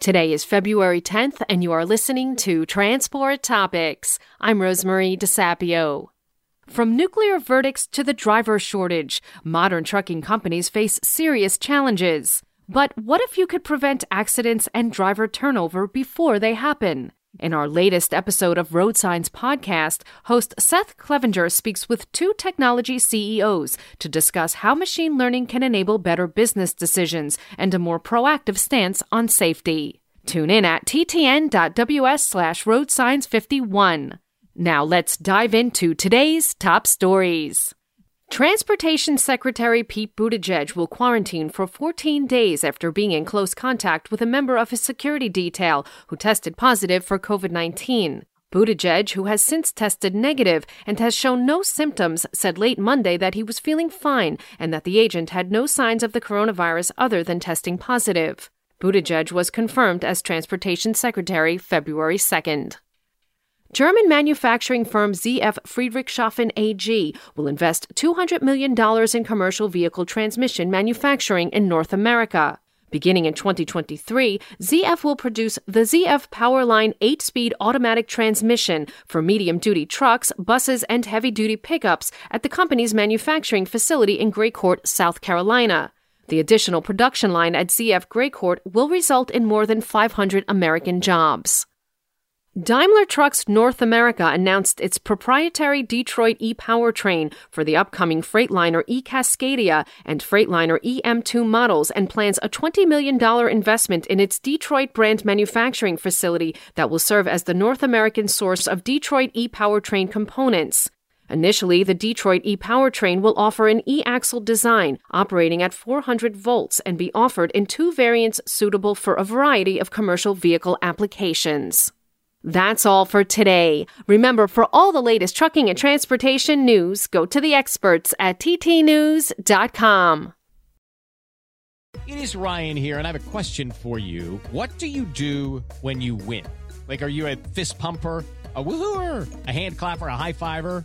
Today is February 10th, and you are listening to Transport Topics. I'm Rosemary DeSapio. From nuclear verdicts to the driver shortage, modern trucking companies face serious challenges. But what if you could prevent accidents and driver turnover before they happen? In our latest episode of Road Signs podcast, host Seth Clevenger speaks with two technology CEOs to discuss how machine learning can enable better business decisions and a more proactive stance on safety. Tune in at ttn.ws slash roadsigns51. Now let's dive into today's top stories. Transportation Secretary Pete Buttigieg will quarantine for 14 days after being in close contact with a member of his security detail who tested positive for COVID 19. Buttigieg, who has since tested negative and has shown no symptoms, said late Monday that he was feeling fine and that the agent had no signs of the coronavirus other than testing positive. Buttigieg was confirmed as Transportation Secretary February 2nd. German manufacturing firm ZF Friedrichshafen AG will invest $200 million in commercial vehicle transmission manufacturing in North America. Beginning in 2023, ZF will produce the ZF Powerline 8 speed automatic transmission for medium duty trucks, buses, and heavy duty pickups at the company's manufacturing facility in Gray Court, South Carolina. The additional production line at ZF Gray Court will result in more than 500 American jobs. Daimler Trucks North America announced its proprietary Detroit e powertrain for the upcoming Freightliner e Cascadia and Freightliner EM2 models and plans a $20 million investment in its Detroit brand manufacturing facility that will serve as the North American source of Detroit e powertrain components. Initially, the Detroit e powertrain will offer an e axle design operating at 400 volts and be offered in two variants suitable for a variety of commercial vehicle applications. That's all for today. Remember, for all the latest trucking and transportation news, go to the experts at ttnews.com. It is Ryan here, and I have a question for you. What do you do when you win? Like, are you a fist pumper? a woohooer, a hand clapper, a high fiver.